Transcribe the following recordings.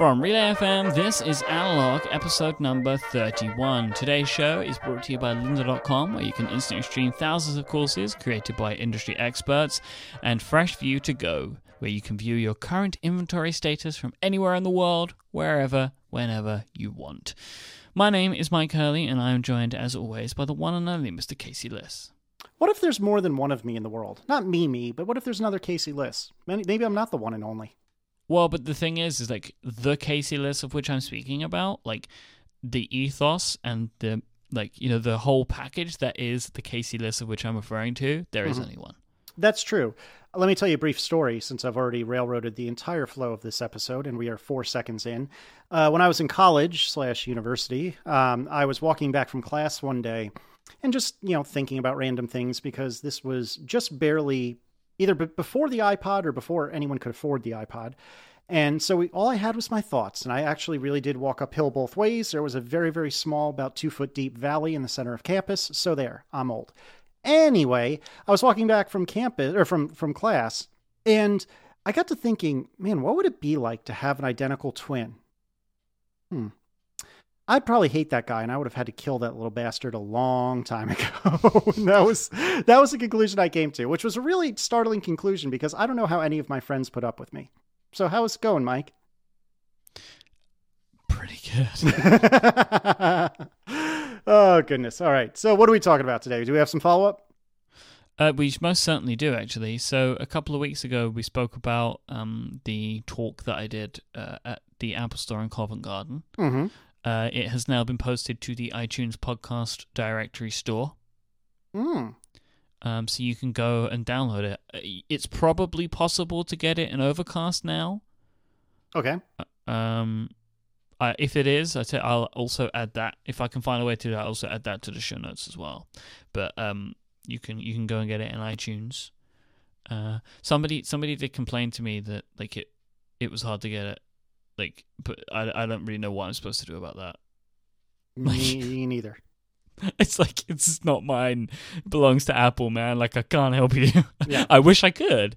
From Relay FM, this is Analog, episode number 31. Today's show is brought to you by lynda.com, where you can instantly stream thousands of courses created by industry experts, and Fresh View to Go, where you can view your current inventory status from anywhere in the world, wherever, whenever you want. My name is Myke Hurley, and I am joined, as always, by the one and only Mr. Casey Liss. What if there's more than one of me in the world? Not me, me, but what if there's another Casey Liss? Maybe I'm not the one and only. Well, but the thing is, is like the Casey Liss of which I'm speaking about, like the ethos and the like, you know, the whole package that is the Casey Liss of which I'm referring to. There is Mhm. only one. That's true. Let me tell you a brief story since I've already railroaded the entire flow of this episode, and we are four seconds in. Uh, when I was in college slash university, um, I was walking back from class one day and just you know thinking about random things because this was just barely either b- before the iPod or before anyone could afford the iPod. And so we, all I had was my thoughts, and I actually really did walk uphill both ways. There was a very, very small, about two foot deep valley in the center of campus. So there, I'm old. Anyway, I was walking back from campus or from from class, and I got to thinking, man, what would it be like to have an identical twin? Hmm. I'd probably hate that guy, and I would have had to kill that little bastard a long time ago. That was that was the conclusion I came to, which was a really startling conclusion because I don't know how any of my friends put up with me. So how's it going, Mike? Pretty good. oh goodness! All right. So what are we talking about today? Do we have some follow up? Uh, we most certainly do, actually. So, a couple of weeks ago, we spoke about um, the talk that I did uh, at the Apple Store in Covent Garden. Mm-hmm. Uh, it has now been posted to the iTunes podcast directory store. Mm. Um, so you can go and download it. Uh, It's probably possible to get it in Overcast now. Okay. Um, I, if it is, I say I'll also add that. If I can find a way to do that, I'll also add that to the show notes as well. But um, you can you can go and get it in iTunes. Uh, somebody somebody did complain to me that like it it was hard to get it. Like, but I I don't really know what I'm supposed to do about that. Me neither. It's like it's not mine. It belongs to Apple, man. Like I can't help you. Yeah. I wish I could,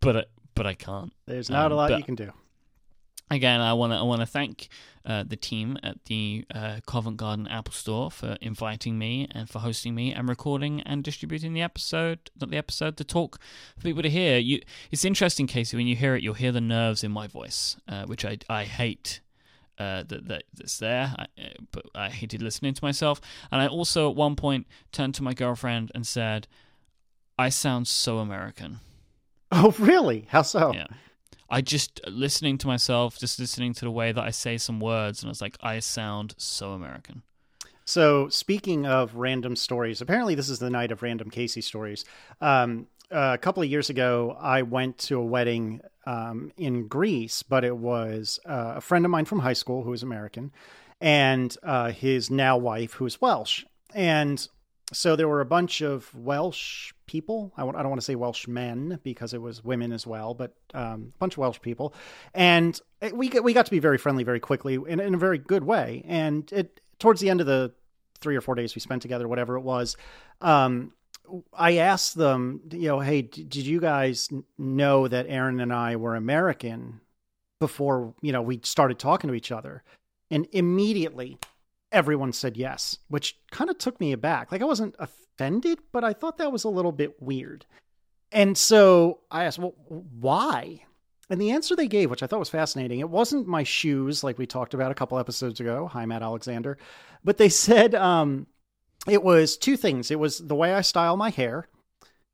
but I, but I can't. There's not a Um, lot but- you can do. Again, I want to I want to thank uh, the team at the uh, Covent Garden Apple Store for inviting me and for hosting me and recording and distributing the episode, not the episode, the talk for people to hear. You, it's interesting, Casey. When you hear it, you'll hear the nerves in my voice, uh, which I I hate. Uh, that, that that's there, I, uh, but I hated listening to myself. And I also at one point turned to my girlfriend and said, "I sound so American." Oh, really? How so? Yeah. I just listening to myself, just listening to the way that I say some words, and I was like, I sound so American. So, speaking of random stories, apparently this is the night of random Casey stories. Um, a couple of years ago, I went to a wedding um, in Greece, but it was uh, a friend of mine from high school who was American and uh, his now wife who is Welsh. And so there were a bunch of Welsh people. I w- I don't want to say Welsh men because it was women as well, but um, a bunch of Welsh people. And it- we, we got to be very friendly very quickly in, in a very good way. And it towards the end of the three or four days we spent together, whatever it was, um, I asked them, you know, hey, did you guys know that Aaron and I were American before, you know, we started talking to each other? And immediately everyone said yes, which kind of took me aback. Like I wasn't offended, but I thought that was a little bit weird. And so I asked, well, why? And the answer they gave, which I thought was fascinating, it wasn't my shoes like we talked about a couple episodes ago. Hi, Matt Alexander. But they said um, it was two things. It was the way I style my hair,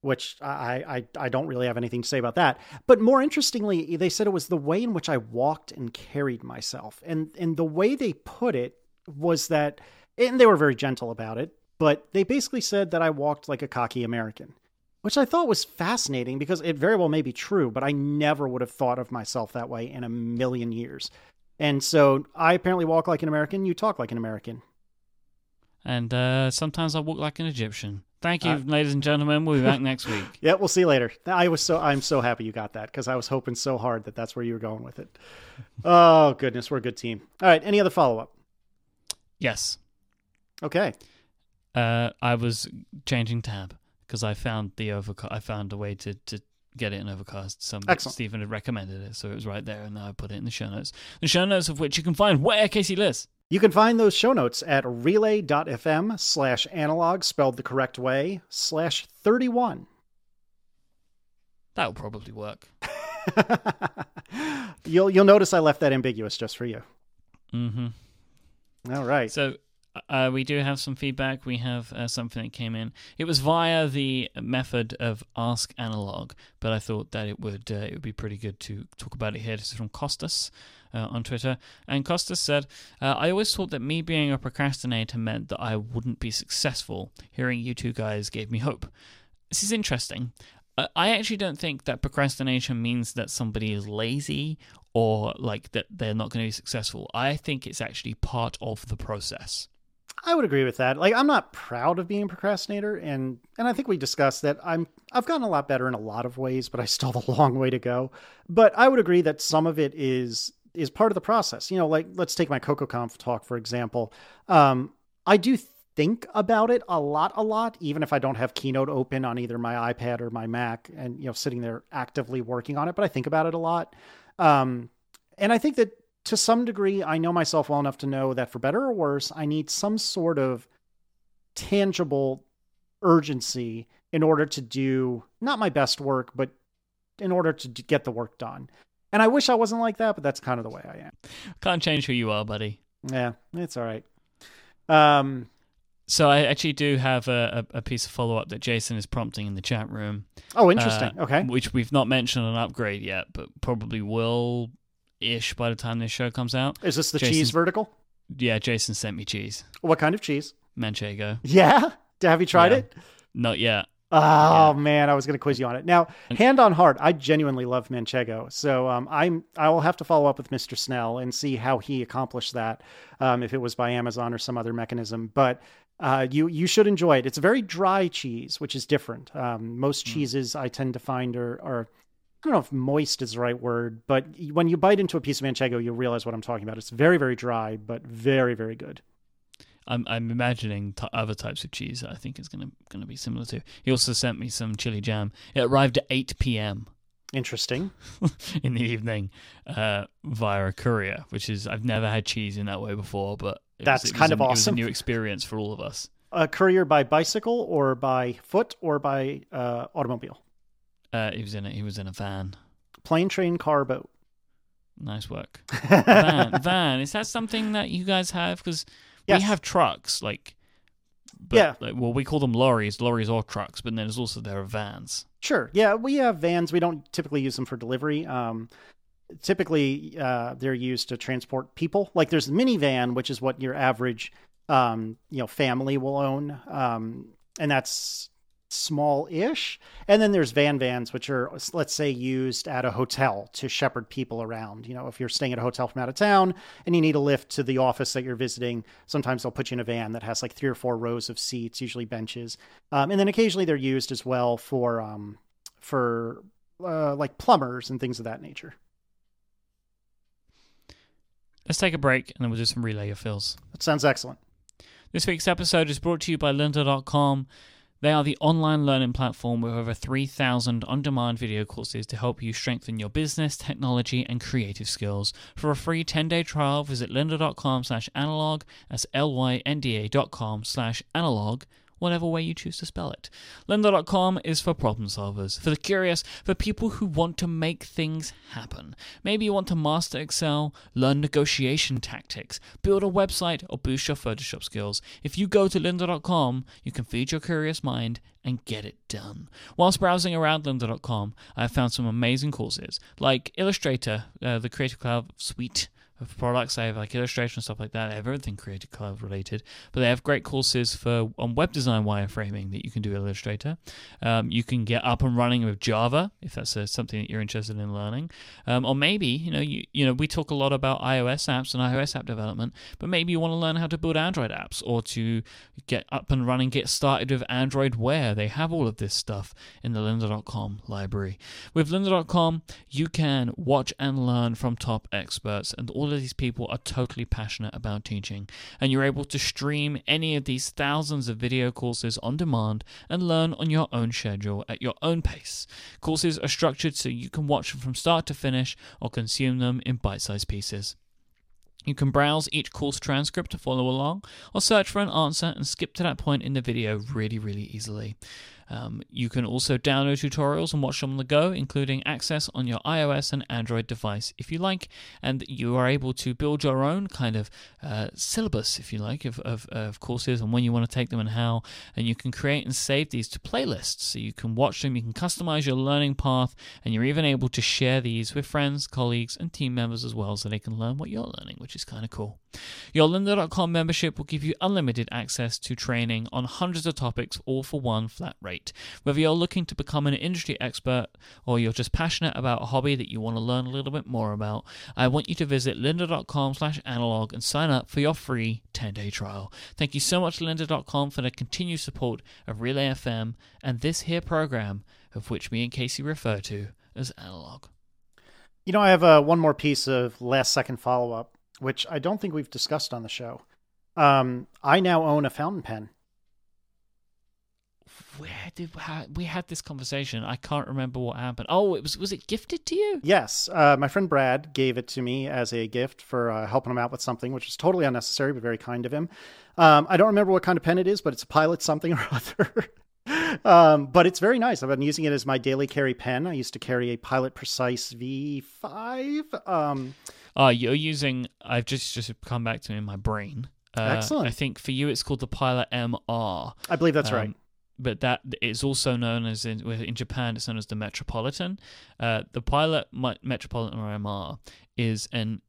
which I, I, I don't really have anything to say about that. But more interestingly, they said it was the way in which I walked and carried myself. And, and the way they put it was that, and they were very gentle about it, but they basically said that I walked like a cocky American which I thought was fascinating because it very well may be true, but I never would have thought of myself that way in a million years. And so I apparently walk like an American. You talk like an American. And uh, sometimes I walk like an Egyptian. Thank you, Uh, ladies and gentlemen. We'll be back next week. Yeah, we'll see you later. I was so I'm so happy you got that because I was hoping so hard that that's where you were going with it. Oh goodness, we're a good team. All right, any other follow up? Yes. Okay. Uh, I was changing tab because I found the overcast. I found a way to, to get it in Overcast. Some Stephen had recommended it, so it was right there, and now I put it in the show notes. The show notes of which you can find where Casey Liss. You can find those show notes at relay.fm slash analog, spelled the correct way, slash 31. That'll probably work. you'll you'll notice I left that ambiguous just for you. Mm-hmm. All right. So uh, we do have some feedback. We have uh, something that came in. It was via the method of Ask Analog, but I thought that it would uh, it would be pretty good to talk about it here. This is from Costas. Uh, on Twitter, and Costas said, uh, "I always thought that me being a procrastinator meant that I wouldn't be successful. Hearing you two guys gave me hope. This is interesting. I actually don't think that procrastination means that somebody is lazy or like that they're not going to be successful. I think it's actually part of the process." I would agree with that. Like I'm not proud of being a procrastinator and and I think we discussed that I'm I've gotten a lot better in a lot of ways, but I still have a long way to go. But I would agree that some of it is is part of the process. You know, like let's take my CocoaConf talk for example. Um, I do think about it a lot, a lot, even if I don't have Keynote open on either my iPad or my Mac, and you know, sitting there actively working on it. But I think about it a lot, um, and I think that to some degree, I know myself well enough to know that for better or worse, I need some sort of tangible urgency in order to do not my best work, but in order to get the work done. And I wish I wasn't like that, but that's kind of the way I am. Can't change who you are, buddy. Yeah, it's all right. Um, so I actually do have a, a piece of follow up that Jason is prompting in the chat room. Oh, interesting. Uh, okay. Which we've not mentioned an upgrade yet, but probably will ish by the time this show comes out. Is this the Jason's- cheese vertical? Yeah, Jason sent me cheese. What kind of cheese? Manchego. Yeah. Have you tried Yeah. it? Not yet. Oh man, I was going to quiz you on it. Now, hand on heart, I genuinely love Manchego, so um, I'm I will have to follow up with Mr. Snell and see how he accomplished that, um, if it was by Amazon or some other mechanism. But uh, you you should enjoy it. It's a very dry cheese, which is different. Um, most cheeses I tend to find are are I don't know if moist is the right word, but when you bite into a piece of Manchego, you'll realize what I'm talking about. It's very very dry, but very very good. I'm I'm imagining t- other types of cheese. that I think is gonna gonna be similar to. He also sent me some chili jam. It arrived at 8 p.m. Interesting. in the evening uh, via a courier, which is I've never had cheese in that way before, but it That's was, kind a- of It was a awesome. new experience for all of us. A courier by bicycle or by foot or by uh, automobile. Uh, he was in a, he was in a van. Plane, train, car, boat. Nice work. Van, van. Is that something that you guys have? Because Yes. we have trucks, like, but, Yeah. like, well, we call them lorries, lorries or trucks, but then there's also there are vans. Sure. Yeah, we have vans. We don't typically use them for delivery. Um, typically, uh, they're used to transport people. Like there's a minivan, which is what your average, um, you know, family will own, um, and that's small-ish. And then there's van vans, which are let's say used at a hotel to shepherd people around. You know, if you're staying at a hotel from out of town and you need a lift to the office that you're visiting, sometimes they'll put you in a van that has like three or four rows of seats, usually benches. Um, and then occasionally they're used as well for um, for uh, like plumbers and things of that nature. Let's take a break and then we'll do some relay your feels. That sounds excellent. This week's episode is brought to you by lynda.com. They are the online learning platform with over 3,000 on demand video courses to help you strengthen your business, technology, and creative skills. For a free 10 day trial, visit lynda.com slash analog. That's L Y N D A dot com slash analog. Whatever way you choose to spell it. Lynda.com is for problem solvers, for the curious, for people who want to make things happen. Maybe you want to master Excel, learn negotiation tactics, build a website, or boost your Photoshop skills. If you go to lynda.com, you can feed your curious mind and get it done. Whilst browsing around lynda.com, I have found some amazing courses like Illustrator, uh, the Creative Cloud suite of products. They have like Illustrator and stuff like that. They have everything Creative Cloud related, but they have great courses for on web design wireframing that you can do in Illustrator. Um, you can get up and running with Java if that's uh, something that you're interested in learning, um, or maybe you know you you know we talk a lot about iOS apps and iOS app development, but maybe you want to learn how to build Android apps or to get up and running, get started with Android Wear. They have all of this stuff in the lynda.com library. With lynda.com, you can watch and learn from top experts, and all of these people are totally passionate about teaching, and you're able to stream any of these thousands of video courses on demand and learn on your own schedule at your own pace. Courses are structured so you can watch them from start to finish or consume them in bite sized pieces. You can browse each course transcript to follow along, or search for an answer and skip to that point in the video really, really easily. Um, you can also download tutorials and watch them on the go, including access on your iOS and Android device if you like, and you are able to build your own kind of uh, syllabus, if you like, of, of, of, courses and when you want to take them and how. And you can create and save these to playlists so you can watch them, you can customize your learning path, and you're even able to share these with friends, colleagues, and team members as well so they can learn what you're learning, which is kind of cool. Your lynda.com membership will give you unlimited access to training on hundreds of topics, all for one flat rate. Whether you're looking to become an industry expert or you're just passionate about a hobby that you want to learn a little bit more about, I want you to visit lynda.com slash analog and sign up for your free 10-day trial. Thank you so much to lynda.com for the continued support of Relay FM and this here program, of which me and Casey refer to as analog. You know, I have uh, one more piece of last second follow up which I don't think we've discussed on the show. Um, I now own a fountain pen. Where did we had this conversation? I can't remember what happened. Oh, it was was it gifted to you? Yes, uh, my friend Brad gave it to me as a gift for uh, helping him out with something, which is totally unnecessary but very kind of him. Um, I don't remember what kind of pen it is, but it's a Pilot something or other. um, but it's very nice. I've been using it as my daily carry pen. I used to carry a Pilot Precise V5. Um, uh, you're using. I've just just come back to me in my brain. Uh, Excellent. I think for you it's called the Pilot MR. I believe that's um, right. But that is also known as in, in Japan. It's known as the Metropolitan. Uh, the Pilot Metropolitan or MR is an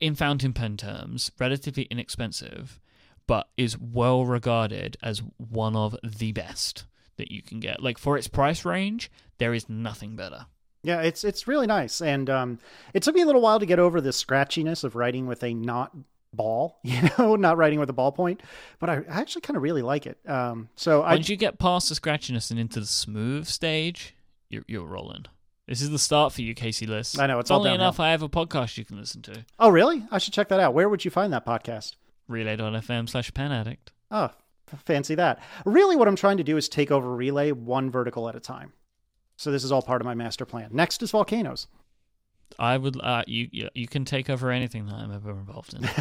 in fountain pen terms relatively inexpensive, but is well regarded as one of the best that you can get. Like for its price range, there is nothing better. Yeah, it's it's really nice, and um, it took me a little while to get over the scratchiness of writing with a not ball, you know, not writing with a ballpoint. But I actually kind of really like it. Um, so once I, you get past the scratchiness and into the smooth stage, you're you're rolling. This is the start for you, Casey Liss. I know it's, it's only enough. I have a podcast you can listen to. Oh, really? I should check that out. Where would you find that podcast? Relay.fm slash pen addict. Oh, fancy that. Really, what I'm trying to do is take over Relay one vertical at a time. So this is all part of my master plan. Next is volcanoes. I would uh, you you can take over anything that I'm ever involved in.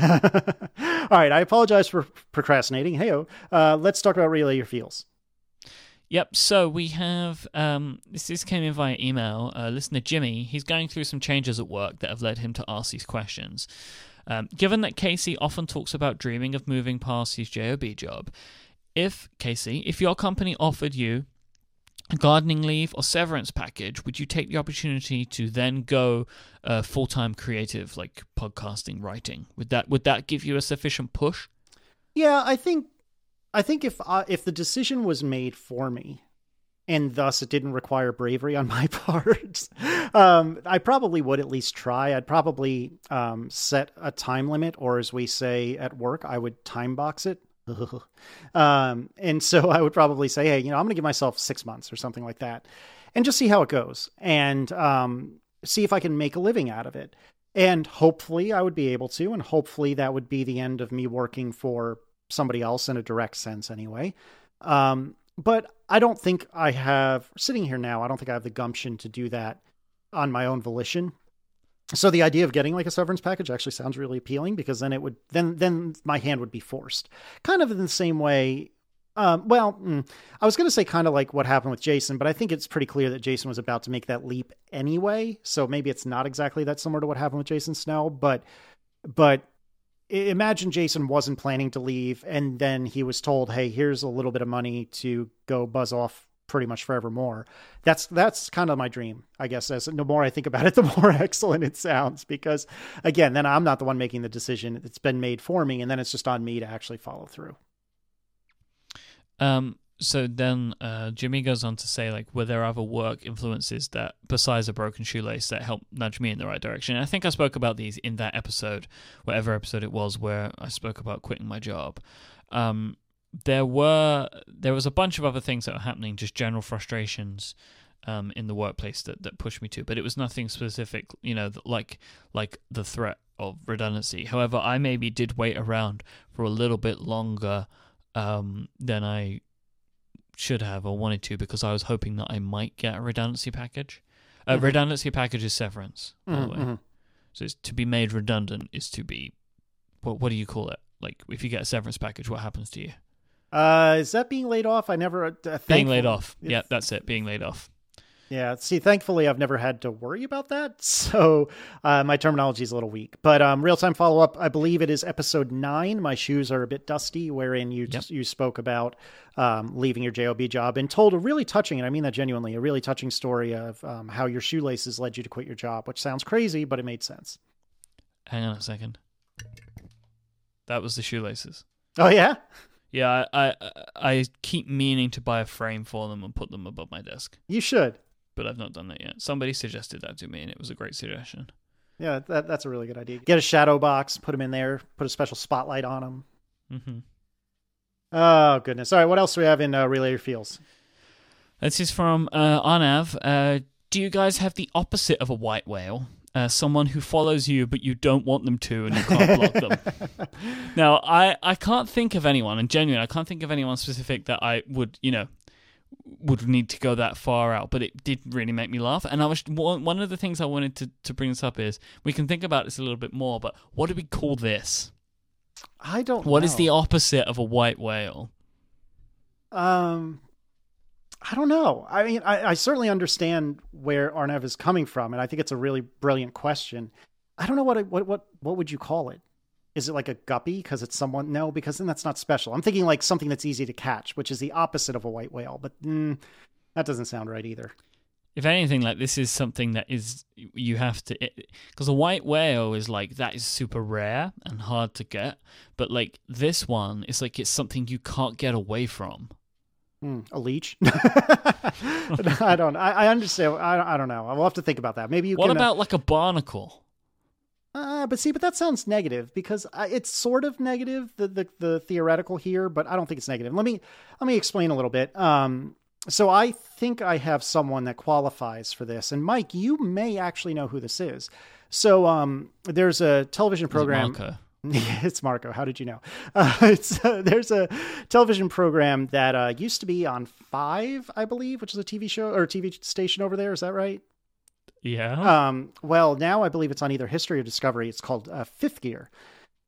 all right, I apologize for procrastinating. Heyo, uh, let's talk about relay your feels. Yep. So we have um, this. This came in via email. Uh, listener Jimmy, he's going through some changes at work that have led him to ask these questions. Um, given that Casey often talks about dreaming of moving past his job job, if Casey, if your company offered you gardening leave or severance package, would you take the opportunity to then go uh, full time creative, like podcasting, writing? Would that would that give you a sufficient push? Yeah, I think I think if uh, if the decision was made for me, and thus it didn't require bravery on my part, um, I probably would at least try. I'd probably um, set a time limit, or as we say at work, I would time box it. Um, and so I would probably say, hey, you know, I'm going to give myself six months or something like that, and just see how it goes, and um, see if I can make a living out of it. And hopefully, I would be able to, and hopefully, that would be the end of me working for somebody else in a direct sense, anyway. Um, but I don't think I have sitting here now. I don't think I have the gumption to do that on my own volition so the idea of getting like a severance package actually sounds really appealing because then it would then then my hand would be forced. Kind of in the same way um, well mm, i was going to say kind of like what happened with jason but i think it's pretty clear that jason was about to make that leap anyway. So maybe it's not exactly that similar to what happened with jason snell but but imagine jason wasn't planning to leave and then he was told hey here's a little bit of money to go buzz off pretty much forevermore. That's that's kind of my dream, I guess. As the more I think about it, the more excellent it sounds. Because again, then I'm not the one making the decision; it's been made for me, and then it's just on me to actually follow through. Um. So then, uh, Jimmy goes on to say, like, were there other work influences that, besides a broken shoelace, that helped nudge me in the right direction? And I think I spoke about these in that episode, whatever episode it was, where I spoke about quitting my job. Um, there were there was a bunch of other things that were happening, just general frustrations um, in the workplace that, that pushed me to, but it was nothing specific, you know, like like the threat of redundancy. However, I maybe did wait around for a little bit longer um, than I should have or wanted to because I was hoping that I might get a redundancy package. Uh, Mhm. Redundancy package is severance, by the Mhm, way. mhm. So it's to be made redundant is to be, what what do you call it? Like if you get a severance package, what happens to you? Uh, is that being laid off? I never uh, Being laid off. if- Yeah, that's it. Being laid off. Yeah. See, thankfully, I've never had to worry about that, so uh, my terminology is a little weak. But um, real time follow up, I believe it is episode nine. My shoes are a bit dusty, wherein you Yep. you spoke about um, leaving your job job and told a really touching, and I mean that genuinely, a really touching story of um, how your shoelaces led you to quit your job, which sounds crazy, but it made sense. Hang on a second. That was the shoelaces. Oh yeah. Yeah, I, I I keep meaning to buy a frame for them and put them above my desk, You should. but I've not done that yet. Somebody suggested that to me, and it was a great suggestion. Yeah, that, that's a really good idea. Get a shadow box, put them in there, put a special spotlight on them. Mm-hmm. Oh goodness! All right, what else do we have in uh, Relay Your Feels? This is from uh, Arnav. Uh, do you guys have the opposite of a white whale? Uh, someone who follows you, but you don't want them to, and you can't block them. Now, I, I can't think of anyone, and genuinely, I can't think of anyone specific that I would, you know, would need to go that far out. But it did really make me laugh. And I was one of the things I wanted to, to bring this up is we can think about this a little bit more. But what do we call this? I don't. What know. is the opposite of a white whale? Um, I don't know. I mean, I, I certainly understand where Arnav is coming from, and I think it's a really brilliant question. I don't know what what what what would you call it? Is it like a guppy because it's someone? No, because then that's not special. I'm thinking like something that's easy to catch, which is the opposite of a white whale. But mm, that doesn't sound right either. If anything, like this is something that is you have to because a white whale is like that is super rare and hard to get, but like this one is like it's something you can't get away from. Hmm, a leech? I don't. I, I understand. I, I don't know. I'll have to think about that. Maybe you what can. uh, about like a barnacle? Uh, but see, but that sounds negative because I, it's sort of negative the, the the theoretical here, but I don't think it's negative. Let me let me explain a little bit. Um, so I think I have someone that qualifies for this, and Mike, you may actually know who this is. So um, there's a television program. Marco? it's Marco. How did you know? Uh, it's uh, there's a television program that uh, used to be on Five, I believe, which is a TV show or TV station over there. Is that right? Yeah. Um, well, now I believe it's on either History or Discovery. It's called uh, Fifth Gear.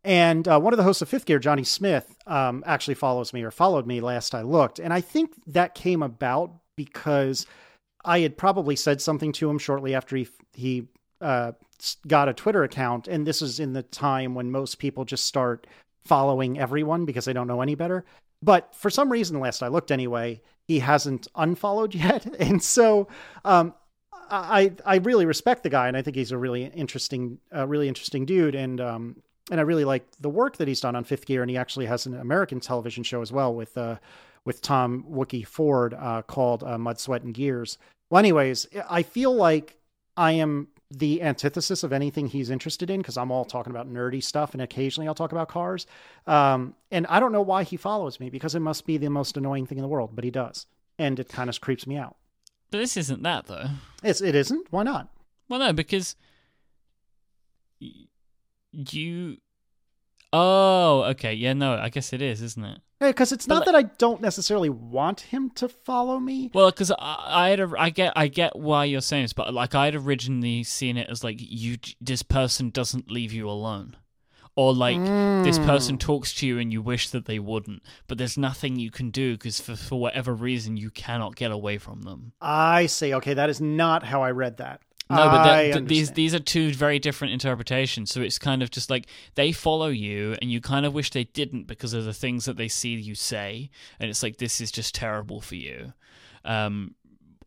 And uh, one of the hosts of Fifth Gear, Jonny Smith, um, actually follows me or followed me last I looked. And I think that came about because I had probably said something to him shortly after he, he uh, got a Twitter account. And this is in the time when most people just start following everyone because they don't know any better. But for some reason, last I looked anyway, he hasn't unfollowed yet. And so um, I I really respect the guy, and I think he's a really interesting, uh, really interesting dude, and um, and I really like the work that he's done on Fifth Gear, and he actually has an American television show as well with uh, with Tom Wookie Ford uh, called uh, Mud, Sweat, and Gears. Well, anyways, I feel like I am the antithesis of anything he's interested in because I'm all talking about nerdy stuff, and occasionally I'll talk about cars. Um, and I don't know why he follows me because it must be the most annoying thing in the world, but he does, and it kind of creeps me out. but this isn't that though. It's it isn't. Why not? Well, no, because you. Oh, okay. Yeah, no, I guess it is, isn't it? Because it's not that I don't necessarily want him to follow me. Well, because I, I had, a, I get, I get why you're saying this, but like I'd originally seen it as like you, this person doesn't leave you alone, or like this Mm. person talks to you and you wish that they wouldn't, but there's nothing you can do because for for whatever reason you cannot get away from them. I see. Okay, that is not how I read that. No, but that, th- these these are two very different interpretations. So it's kind of just like they follow you, and you kind of wish they didn't because of the things that they see you say, and it's like this is just terrible for you. Um,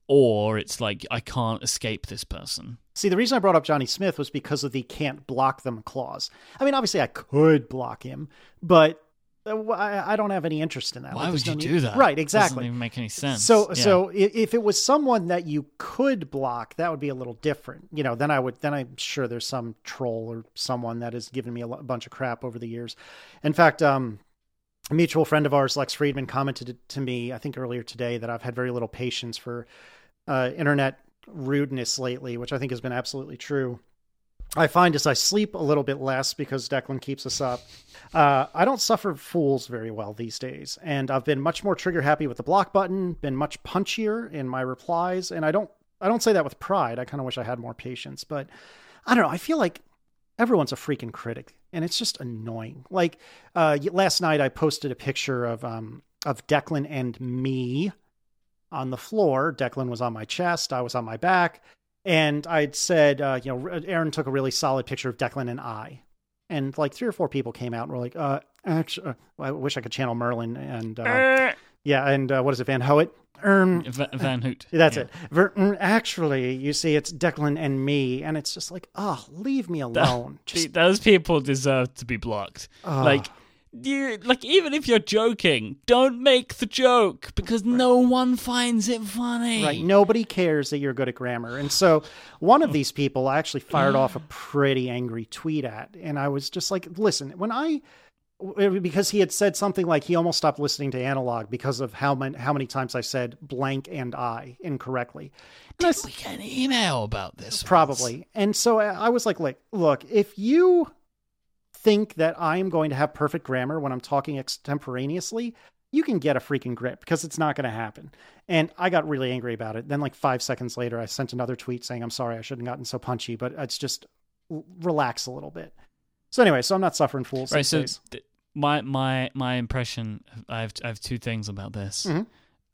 or it's like I can't escape this person. See, the reason I brought up Jonny Smith was because of the can't block them clause. I mean, obviously, I could block him, but I I don't have any interest in that. Why Like, would you no need- do that? Right, exactly. Doesn't even make any sense. So, Yeah. so if it was someone that you could block, that would be a little different. You know, then I would, then I'm sure there's some troll or someone that has given me a bunch of crap over the years. In fact, um, a mutual friend of ours, Lex Friedman, commented to me, I think earlier today, that I've had very little patience for uh, internet rudeness lately, which I think has been absolutely true. I find as I sleep a little bit less because Declan keeps us up, uh, I don't suffer fools very well these days. And I've been much more trigger happy with the block button, been much punchier in my replies. And I don't, I don't say that with pride. I kind of wish I had more patience, but I don't know. I feel like everyone's a freaking critic and it's just annoying. Like, uh, last night I posted a picture of, um, of Declan and me on the floor. Declan was on my chest. I was on my back and I'd said, uh, you know, Aaron took a really solid picture of Declan and I, and like three or four people came out and were like, uh, actually, uh, I wish I could channel Merlin and uh, yeah, and uh, what is it, Van Hoet? Um, Van Hoot. That's yeah. it. Ver, mm, actually, you see, it's Declan and me, and it's just like, oh, leave me alone. That, just, those people deserve to be blocked. Oh. Like you like even if you're joking, don't make the joke because right. no one finds it funny. Right. Nobody cares that you're good at grammar. And so one of these people I actually fired off a pretty angry tweet at and I was just like, "Listen, when I because he had said something like he almost stopped listening to analog because of how many how many times I said blank and I incorrectly. Did we get an email about this? Probably. Once? And so I was like, like, look, if you think that I'm going to have perfect grammar when I'm talking extemporaneously, you can get a freaking grip because it's not going to happen. And I got really angry about it. Then, like five seconds later, I sent another tweet saying, I'm sorry, I shouldn't have gotten so punchy, but it's just relax a little bit. So, anyway, so I'm not suffering fools. Right. So, th- my, my, my impression, I have, I have two things about this. Mm-hmm.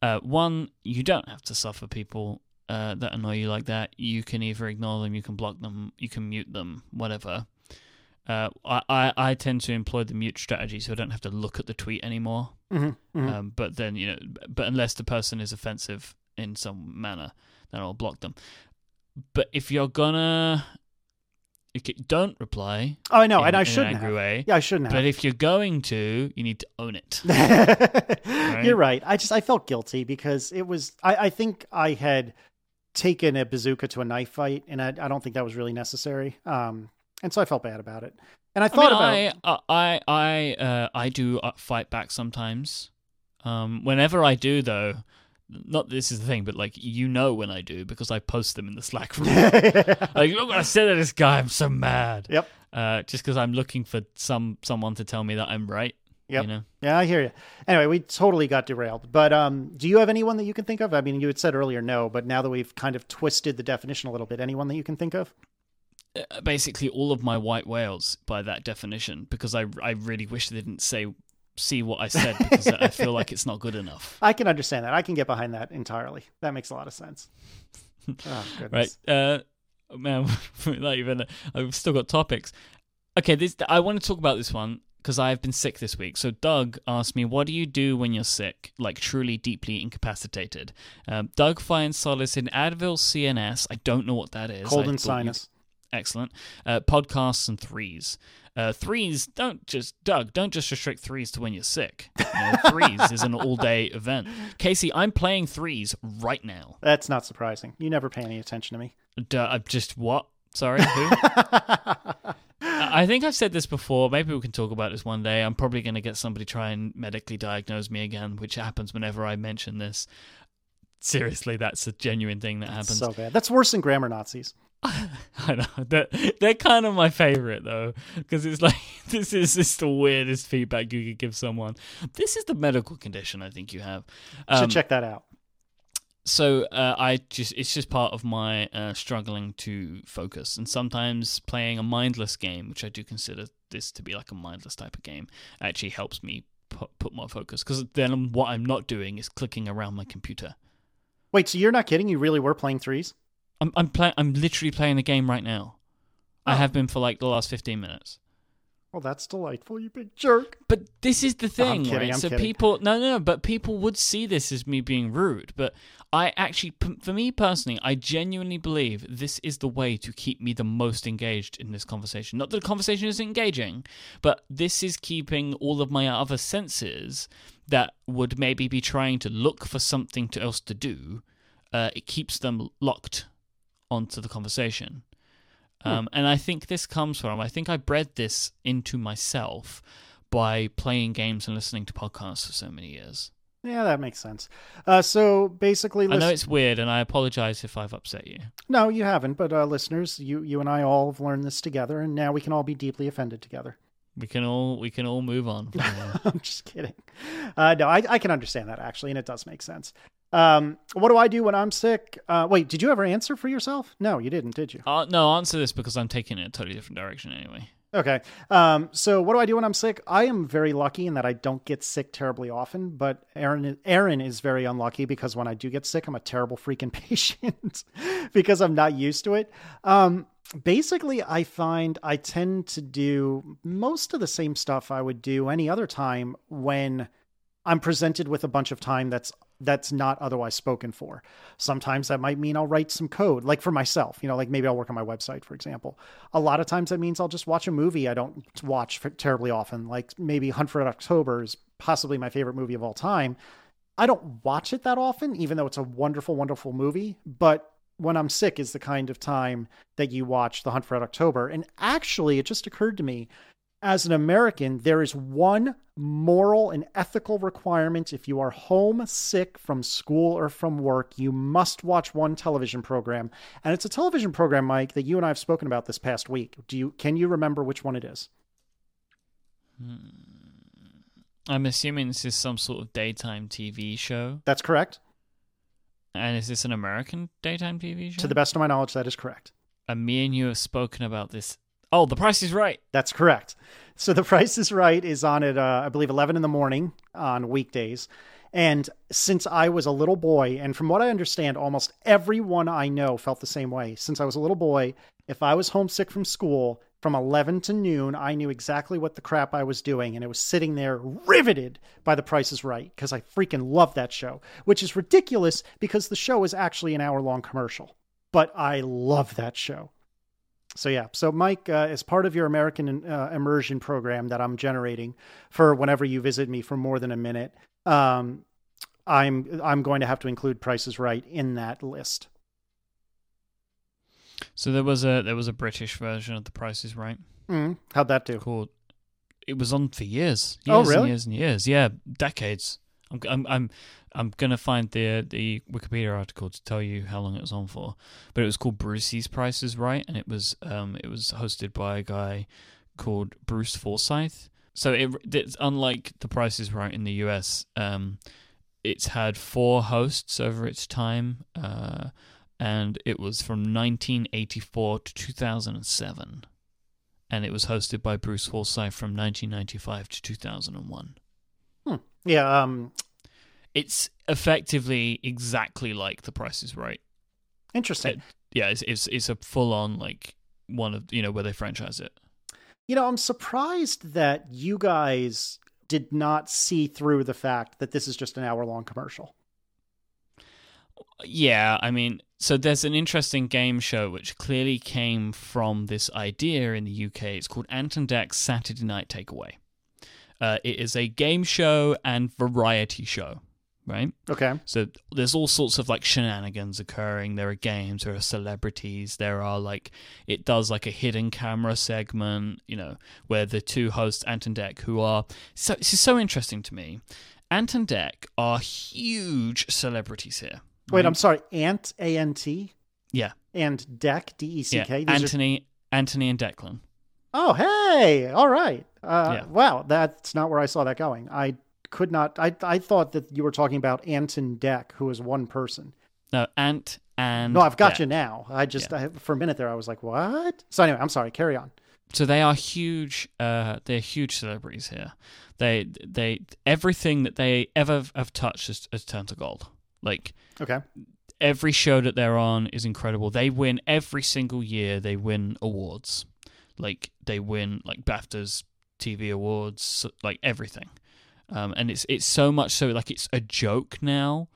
Uh, one, you don't have to suffer people uh, that annoy you like that. You can either ignore them, you can block them, you can mute them, whatever. Uh, I, I tend to employ the mute strategy, so I don't have to look at the tweet anymore. Mm-hmm, mm-hmm. Um, but then you know, but unless the person is offensive in some manner, then I'll block them. But if you're gonna, don't reply. Oh, I know, in, and I shouldn't angry have. Way, yeah, I shouldn't have. But if you're going to, you need to own it. right? You're right. I just I felt guilty because it was. I, I think I had taken a bazooka to a knife fight, and I, I don't think that was really necessary. Um, and so I felt bad about it. And I thought I mean, about I I I uh, I do uh, fight back sometimes. Um, whenever I do, though, not this is the thing, but like you know when I do because I post them in the Slack room. like look what I said to this guy. I'm so mad. Yep. Uh, just because I'm looking for some someone to tell me that I'm right. Yep. You know? Yeah, I hear you. Anyway, we totally got derailed. But um, do you have anyone that you can think of? I mean, you had said earlier no, but now that we've kind of twisted the definition a little bit, anyone that you can think of? Uh, basically all of my white whales by that definition because I, I really wish they didn't say see what I said because I feel like it's not good enough. I can understand that. I can get behind that entirely. That makes a lot of sense. Oh, right. Uh, man, not even. I've still got topics. Okay, this I want to talk about this one because I've been sick this week. So Doug asked me, "What do you do when you're sick, like truly deeply incapacitated?" Um, Doug finds solace in Advil CNS. I don't know what that is. Cold and sinus. Excellent. Uh, podcasts and threes. Uh, threes don't just Doug. Don't just restrict threes to when you're sick. You know, threes is an all-day event. Casey, I'm playing threes right now. That's not surprising. You never pay any attention to me. Duh, I'm just what? Sorry, who? I think I've said this before. Maybe we can talk about this one day. I'm probably going to get somebody try and medically diagnose me again, which happens whenever I mention this. Seriously, that's a genuine thing that happens. So bad. That's worse than grammar Nazis. I know they're, they're kind of my favorite though because it's like this is just the weirdest feedback you could give someone. This is the medical condition I think you have. Um, Should check that out. So uh, I just it's just part of my uh, struggling to focus, and sometimes playing a mindless game, which I do consider this to be like a mindless type of game, actually helps me put, put more focus because then what I'm not doing is clicking around my computer. Wait, so you're not kidding? You really were playing threes? I'm I'm playing. I'm literally playing the game right now. Oh. I have been for like the last fifteen minutes. Well, that's delightful, you big jerk. But this is the thing, kidding, right? I'm so kidding. people, no, no, no, but people would see this as me being rude. But I actually, for me personally, I genuinely believe this is the way to keep me the most engaged in this conversation. Not that the conversation is engaging, but this is keeping all of my other senses that would maybe be trying to look for something else to do. Uh, it keeps them locked onto the conversation. Hmm. Um, and I think this comes from, I think I bred this into myself by playing games and listening to podcasts for so many years. Yeah, that makes sense. Uh, so basically, I know it's weird, and I apologize if I've upset you. no, you haven't. But uh, listeners, you you and I all have learned this together, and now we can all be deeply offended together. We can all we can all move on. from. I'm just kidding. Uh, no, I, I can understand that actually, and it does make sense. Um, what do I do when I'm sick? Uh, wait, did you ever answer for yourself? No, you didn't, did you? uh, no, answer this because I'm taking it a totally different direction anyway. Okay. Um, so what do I do when I'm sick? I am very lucky in that I don't get sick terribly often, but Aaron Aaron is very unlucky because when I do get sick, I'm a terrible freaking patient because I'm not used to it. Um, basically, I find I tend to do most of the same stuff I would do any other time when I'm presented with a bunch of time that's that's not otherwise spoken for. Sometimes that might mean I'll write some code, like for myself, you know, like maybe I'll work on my website, for example. A lot of times that means I'll just watch a movie I don't watch terribly often, like maybe Hunt for October is possibly my favorite movie of all time. I don't watch it that often, even though it's a wonderful, wonderful movie. But when I'm sick is the kind of time that you watch The Hunt for Red October. And actually, it just occurred to me as an American, there is one moral and ethical requirement. If you are home sick from school or from work, you must watch one television program. And it's a television program, Mike, that you and I have spoken about this past week. Do you can you remember which one it is? Hmm. I'm assuming this is some sort of daytime TV show. That's correct. And is this an American daytime TV show? To the best of my knowledge, that is correct. and me and you have spoken about this. Oh, The Price is Right. That's correct. So The Price is Right is on at, uh, I believe, 11 in the morning on weekdays. And since I was a little boy, and from what I understand, almost everyone I know felt the same way. Since I was a little boy, if I was homesick from school from 11 to noon, I knew exactly what the crap I was doing. And I was sitting there riveted by The Price is Right because I freaking love that show, which is ridiculous because the show is actually an hour long commercial. But I love that show. So yeah, so Mike, uh, as part of your American uh, immersion program that I'm generating for whenever you visit me for more than a minute, um, I'm I'm going to have to include Prices Right in that list. So there was a there was a British version of The prices Right Mm, how'd that do? called. It was on for years. Oh, years really? And years and years. Yeah, decades. I'm I'm I'm I'm gonna find the the Wikipedia article to tell you how long it was on for. But it was called Brucey's Price is Right, and it was um it was hosted by a guy called Bruce Forsyth. So it it's unlike The Price is Right in the US. Um, it's had four hosts over its time. Uh, and it was from 1984 to 2007 and it was hosted by Bruce Forsyth from 1995 to 2001. Yeah, um, It's effectively exactly like The Price is Right. interesting. Yeah, it's it's, it's a full on like one of you know where they franchise it. You know, I'm surprised that you guys did not see through the fact that this is just an hour long commercial. Yeah, I mean, so there's an interesting game show which clearly came from this idea in the UK. It's called Ant and Dec's Saturday Night Takeaway. Uh, it is a game show and variety show, right? Okay. So there's all sorts of like shenanigans occurring. There are games, there are celebrities, there are like it does like a hidden camera segment, you know, where the two hosts, Ant and Dec, who are so this is so interesting to me. Ant and Dec are huge celebrities here. Wait. I'm sorry. Ant A N T yeah, and Deck D E C. K. These are- Anthony, Anthony and Declan. Oh, hey! All right. Uh, Yeah. Wow, that's not where I saw that going. I could not. I I thought that you were talking about Anton Deck, who is one person. No, Ant and no, I've got Dec. you now. I just I, for a minute there, I was like, what? So anyway, I'm sorry. Carry on. so they are huge uh they're huge celebrities here they they everything that they ever have touched has, has turned to gold like Okay. every show that they're on is incredible they win every single year they win awards like they win like baftas tv awards like everything um and it's it's so much so like it's a joke now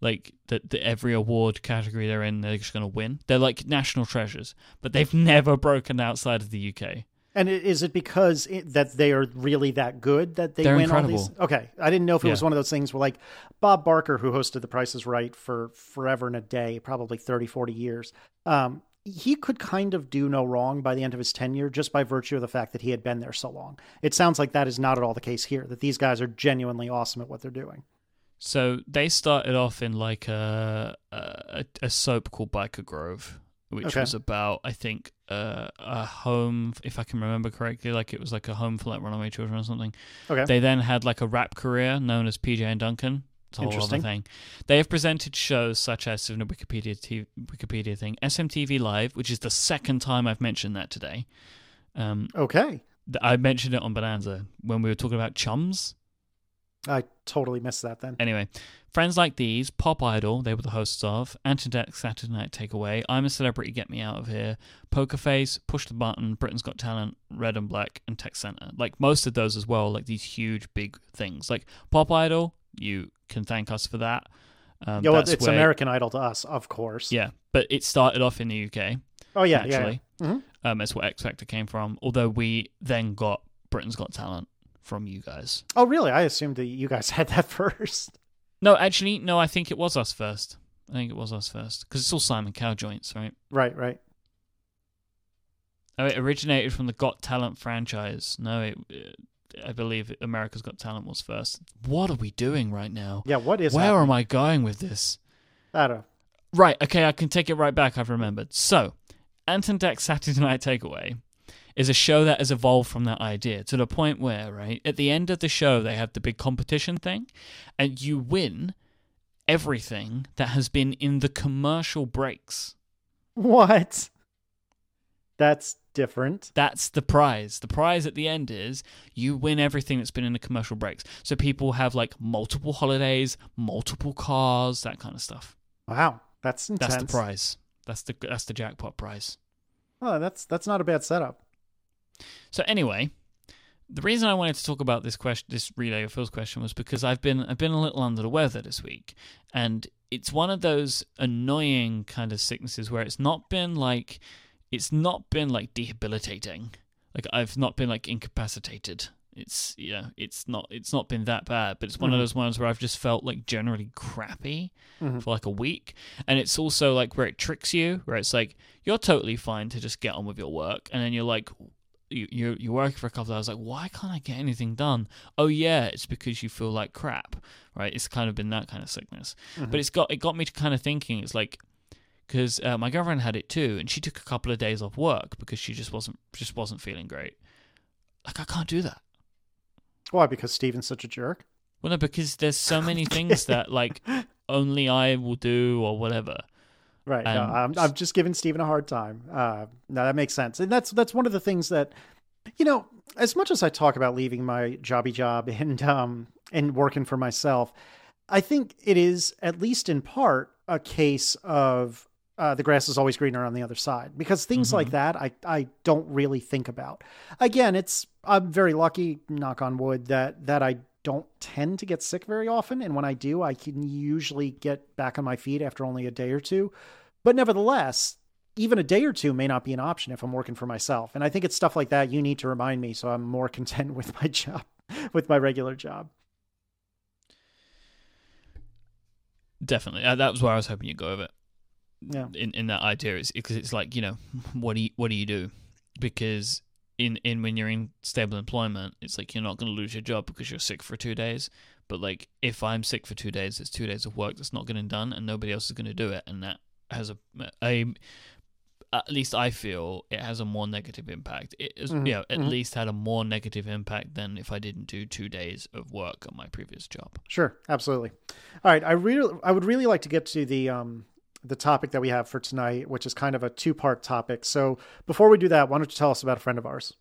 like that that every award category they're in they're just going to win they're like national treasures but they've never broken outside of the uk And is it because it, that they are really that good that they They're win all these? incredible. Okay, I didn't know if it was one of those things where like Bob Barker, who hosted The Price is Right for forever and a day, probably 30, 40 years. Um, he could kind of do no wrong by the end of his tenure just by virtue of the fact that he had been there so long. It sounds like that is not at all the case here, that these guys are genuinely awesome at what they're doing. So they started off in like a a, a soap called Byker Grove, which Okay. was about I think uh, a home, if I can remember correctly, like it was like a home for like runaway children or something. Okay. They then had like a rap career known as PJ and Duncan. It's a whole other thing. They have presented shows such as in the Wikipedia t- Wikipedia thing, SMTV Live, which is the second time I've mentioned that today. Um, Okay. th- I mentioned it on Bonanza when we were talking about chums. I totally missed that then. Anyway, friends like these, Pop Idol, they were the hosts of, Ant and Dec's Saturday Night Takeaway, I'm a Celebrity, Get Me Out of Here, Poker Face, Push the Button, Britain's Got Talent, Red and Black, and Tech Center. Like most of those as well, like these huge big things. Like Pop Idol, you can thank us for that. Um, Yeah, well, it's where- American Idol to us, of course. Yeah, but it started off in the UK. Oh yeah, actually. yeah. Mhm. Um, that's where X Factor came from. Although we then got Britain's Got Talent from you guys. Oh really? I assumed that you guys had that first. No, actually, no. I think it was us first. I think it was us first because it's all Simon Cowell joints, right? Right, right. Oh, it originated from the Got Talent franchise. No, it. uh, I believe America's Got Talent was first. What are we doing right now? Yeah, what is Where that? am I going with this? I don't know. Right, okay, I can take it right back. I've remembered. So, Ant and Dec's Saturday Night Takeaway is a show that has evolved from that idea to the point where, right, at the end of the show, they have the big competition thing, and you win everything that has been in the commercial breaks. What? That's different. That's the prize. The prize at the end is you win everything that's been in the commercial breaks. So people have like multiple holidays, multiple cars, that kind of stuff. Wow, that's intense. That's the prize. That's the that's the jackpot prize. Oh, that's that's not a bad setup. So anyway, the reason I wanted to talk about this question, this relay your feels question, was because I've been I've been a little under the weather this week, and it's one of those annoying kind of sicknesses where it's not been like it's not been like debilitating. Like I've not been like incapacitated. It's you know it's not it's not been that bad, but it's one of Mhm. those ones where I've just felt like generally crappy Mhm. for like a week, and it's also like where it tricks you, where it's like you're totally fine to just get on with your work, and then you're like, you you you work for a couple of hours, like why can't I get anything done? Oh yeah, it's because you feel like crap, right? It's kind of been that kind of sickness, Mhm. but it's got it got me to kind of thinking. It's like because uh, my girlfriend had it too, and she took a couple of days off work because she just wasn't just wasn't feeling great. Like I can't do that. Why? Because Stephen's such a jerk. Well, no, because there's so many things that like only I will do or whatever. Right. no, I'm, I'm just giving Stephen a hard time. Uh, no, that makes sense, and that's that's one of the things that, you know, as much as I talk about leaving my jobby job and um and working for myself, I think it is at least in part a case of uh, the grass is always greener on the other side because things like Mhm. that I I don't really think about. Again, it's I'm very lucky, knock on wood, that that I don't tend to get sick very often, and when I do, I can usually get back on my feet after only a day or two. But nevertheless, even a day or two may not be an option if I'm working for myself. And I think it's stuff like that you need to remind me so I'm more content with my job, with my regular job. Definitely, uh, that was where I was hoping you'd go with it. Yeah. In in that idea, is because it's like you know, what do you what do you do? Because in in when you're in stable employment, it's like you're not going to lose your job because you're sick for two days. But like if I'm sick for two days, it's two days of work that's not getting done, and nobody else is going to do it, and that has a a at least I feel it has a more negative impact. It is, Mhm, you know, at mhm. least had a more negative impact than if I didn't do two days of work on my previous job. Sure, absolutely. All right, I really I would really like to get to the um the topic that we have for tonight, which is kind of a two-part topic. So, before we do that, why don't you tell us about a friend of ours?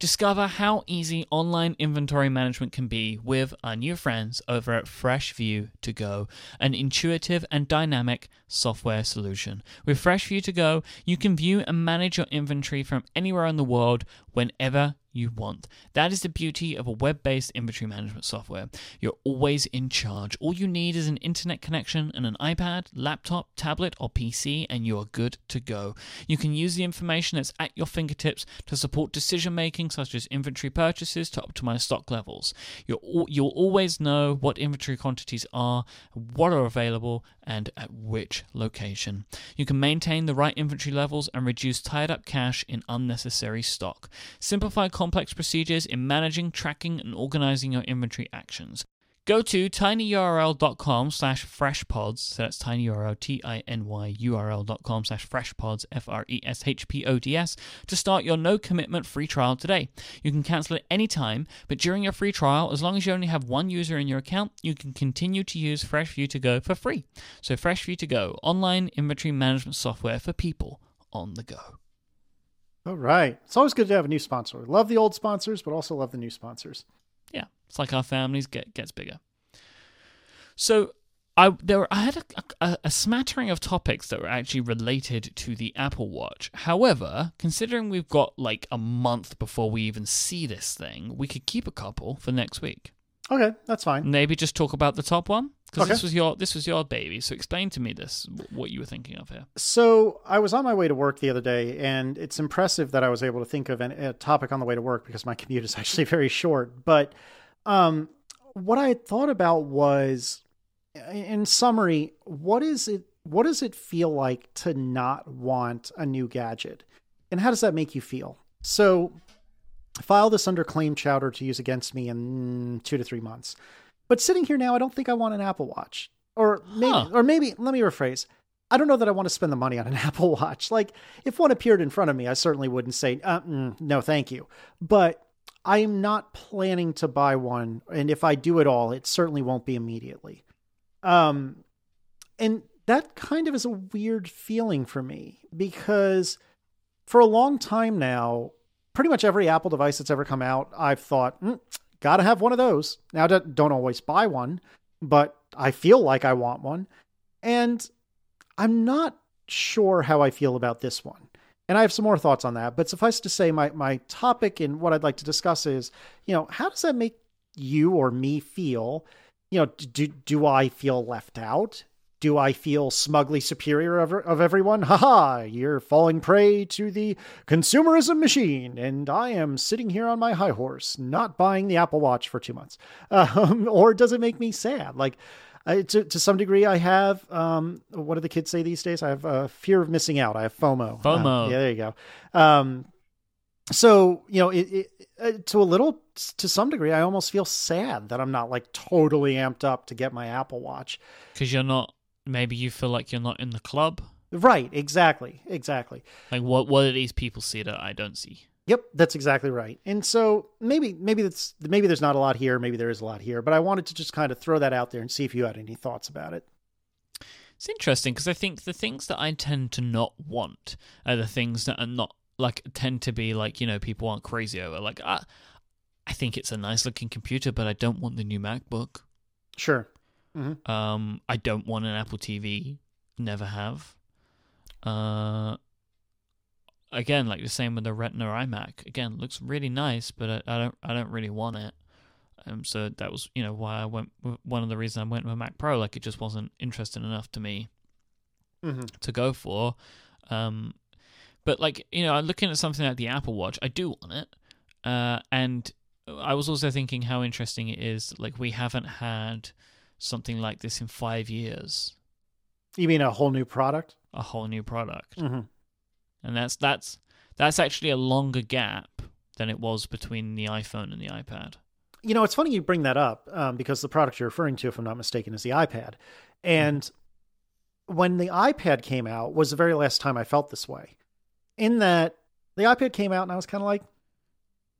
Discover how easy online inventory management can be with our new friends over at FreshView to Go, an intuitive and dynamic software solution. With FreshView to Go, you can view and manage your inventory from anywhere in the world whenever you want. That is the beauty of a web based inventory management software. You're always in charge. All you need is an internet connection and an iPad, laptop, tablet, or PC, and you are good to go. You can use the information that's at your fingertips to support decision making, such as inventory purchases, to optimize stock levels. You'll, al- you'll always know what inventory quantities are, what are available, and at which location. You can maintain the right inventory levels and reduce tied up cash in unnecessary stock. Simplify complex procedures in managing, tracking, and organizing your inventory actions. Go to tinyurl.com slash freshpods. So that's tinyurl, T-I-N-Y url.com slash freshpods, F-R-E-S-H-P-O-D-S, to start your no-commitment free trial today. You can cancel at any time, but during your free trial, as long as you only have one user in your account, you can continue to use FreshView to Go for free. So FreshView to Go, online inventory management software for people on the go. All right. It's always good to have a new sponsor. Love the old sponsors, but also love the new sponsors. Yeah, it's like our families get gets bigger. So I there I had a, a, a, smattering of topics that were actually related to the Apple Watch. However, considering we've got like a month before we even see this thing, we could keep a couple for next week. Okay, that's fine. Maybe just talk about the top one because Okay. this was your this was your baby. So explain to me this what you were thinking of here. So I was on my way to work the other day, and it's impressive that I was able to think of an, a topic on the way to work because my commute is actually very short. But um, what I had thought about was, in summary, what is it? What does it feel like to not want a new gadget, and how does that make you feel? So, file this under claim chowder to use against me in two to three months. But sitting here now, I don't think I want an Apple Watch, or maybe, Huh. or maybe let me rephrase. I don't know that I want to spend the money on an Apple Watch. Like, if one appeared in front of me, I certainly wouldn't say, uh, mm, no, thank you. But I am not planning to buy one. And if I do at all, it certainly won't be immediately. Um, and that kind of is a weird feeling for me because for a long time now, pretty much every Apple device that's ever come out, I've thought, mm, gotta have one of those. Now, don't don't always buy one, but I feel like I want one. And I'm not sure how I feel about this one. And I have some more thoughts on that. But suffice to say, my, my topic and what I'd like to discuss is, you know, how does that make you or me feel? You know, do, do I feel left out? Do I feel smugly superior of, of everyone? Haha, you're falling prey to the consumerism machine, and I am sitting here on my high horse, not buying the Apple Watch for two months. Um, or does it make me sad? Like, I, to, to some degree, I have, um, what do the kids say these days? I have uh, fear of missing out. I have FOMO. FOMO. Um, yeah, there you go. Um, so, you know, it, it, uh, to a little, to some degree, I almost feel sad that I'm not like totally amped up to get my Apple Watch. Because you're not. Maybe you feel like you're not in the club. Right. Exactly. Exactly. Like what? What do these people see that I don't see? Yep, that's exactly right. And so maybe maybe that's maybe there's not a lot here, maybe there is a lot here, but I wanted to just kind of throw that out there and see if you had any thoughts about it. It's interesting because I think the things that I tend to not want are the things that are not like tend to be like you know people aren't crazy over. Like I, I think it's a nice looking computer, but I don't want the new MacBook. Sure. Um, I don't want an Apple TV. Never have. Uh, again, like the same with the Retina iMac. Again, looks really nice, but I, I don't, I don't really want it. Um, so that was, you know, why I went. One of the reasons I went with a Mac Pro. Like it just wasn't interesting enough to me Mm-hmm. to go for. Um, but like you know, I'm looking at something like the Apple Watch, I do want it. Uh, and I was also thinking how interesting it is. Like we haven't had something like this in five years, You mean a whole new product? a whole new product, Mm-hmm. and that's that's that's actually a longer gap than it was between the iPhone and the iPad. You know, it's funny you bring that up um, because the product you're referring to, if I'm not mistaken, is the iPad. And when the iPad came out was the very last time I felt this way. In that the iPad came out and I was kind of like,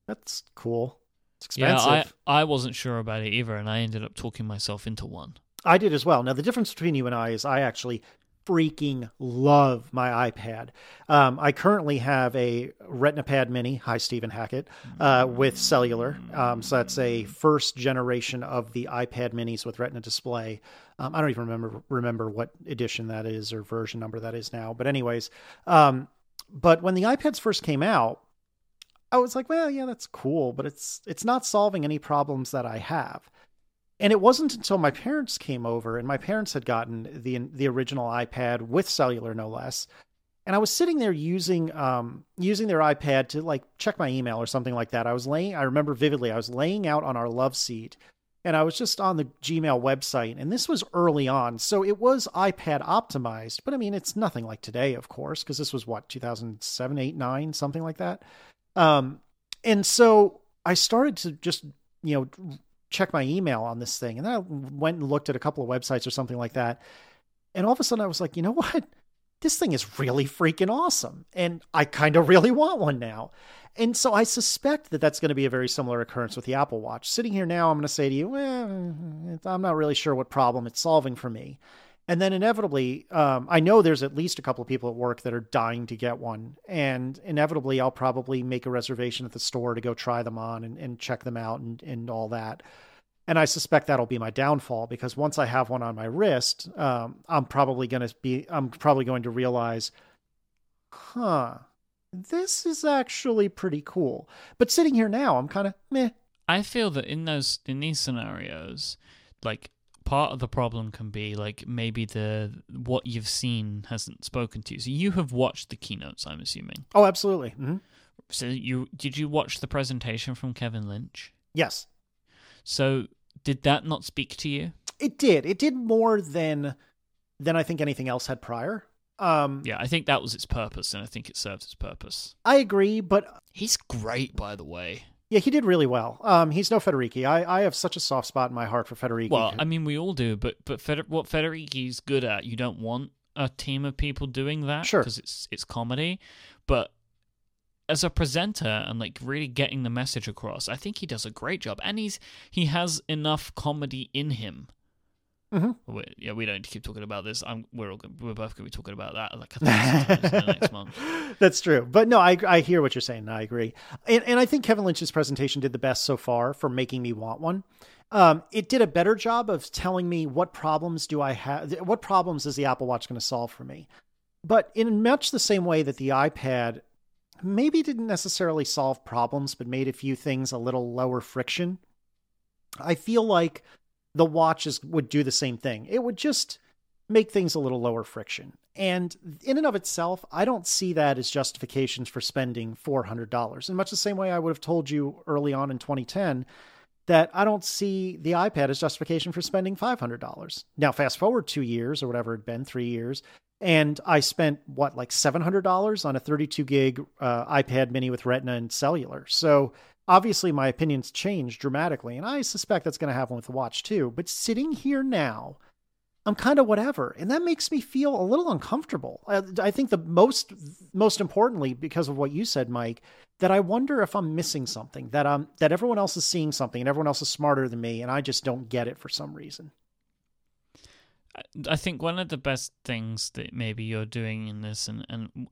that's cool. It's expensive. Yeah, I I wasn't sure about it either, and I ended up talking myself into one. I did as well. Now, the difference between you and I is I actually freaking love my iPad. Um, I currently have a Retina iPad Mini. Hi, Stephen Hackett, uh, with cellular. Um, so that's a first generation of the iPad Minis with Retina display. Um, I don't even remember remember what edition that is or version number that is now. But anyways, um, but when the iPads first came out, I was like, well, yeah, that's cool, but it's it's not solving any problems that I have. And it wasn't until my parents came over, and my parents had gotten the the original iPad with cellular, no less. And I was sitting there using um, using their iPad to like check my email or something like that. I was laying, I remember vividly, I was laying out on our love seat, and I was just on the Gmail website. And this was early on, so it was iPad optimized. But I mean, it's nothing like today, of course, because this was what 2007, 8, 9, something like that. Um, and so I started to just you know check my email on this thing. And then I went and looked at a couple of websites or something like that. And all of a sudden I was like, you know what? This thing is really freaking awesome. And I kind of really want one now. And so I suspect that that's going to be a very similar occurrence with the Apple Watch. Sitting here now, I'm going to say to you, I'm not really sure what problem it's solving for me. And then inevitably, um, I know there's at least a couple of people at work that are dying to get one. And inevitably, I'll probably make a reservation at the store to go try them on and, and check them out and, and all that. And I suspect that'll be my downfall because once I have one on my wrist, um, I'm probably going to be, I'm probably going to realize, huh, this is actually pretty cool. But sitting here now, I'm kind of meh. I feel that in those in these scenarios, like part of the problem can be like maybe the what you've seen hasn't spoken to you. So you have watched the keynotes, I'm assuming. Oh, absolutely. Mm-hmm. So you did you watch the presentation from Kevin Lynch? Yes. So did that not speak to you? It did. It did more than than I think anything else had prior. Um, yeah, I think that was its purpose, and I think it served its purpose. I agree, but he's great, by the way. Yeah, he did really well. Um, he's no Federighi. I, I have such a soft spot in my heart for Federighi. Well, I mean, we all do, but but Feder- what Federighi's good at, you don't want a team of people doing that, sure, because it's it's comedy. But as a presenter and like really getting the message across, I think he does a great job, and he's he has enough comedy in him Mm-hmm. We, yeah, we don't keep talking about this. I'm, we're all we're both going to be talking about that like next month. That's true, but no, I I hear what you're saying. I agree, and and I think Kevin Lynch's presentation did the best so far for making me want one. Um, it did a better job of telling me what problems do I have, what problems is the Apple Watch going to solve for me. But in much the same way that the iPad maybe didn't necessarily solve problems, but made a few things a little lower friction. I feel like the watches would do the same thing. It would just make things a little lower friction. And in and of itself, I don't see that as justifications for spending $400. In much the same way I would have told you early on in 2010 that I don't see the iPad as justification for spending $500. Now, fast forward two years or whatever it had been, three years, and I spent what, like $700 on a 32 gig uh, iPad mini with Retina and cellular. So obviously my opinions changed dramatically, and I suspect that's going to happen with the watch too. But sitting here now, I'm kind of whatever, and that makes me feel a little uncomfortable. I, I, think the most, most importantly, because of what you said, Myke, that I wonder if I'm missing something, that um, that everyone else is seeing something, and everyone else is smarter than me, and I just don't get it for some reason. I think one of the best things that maybe you're doing in this, and and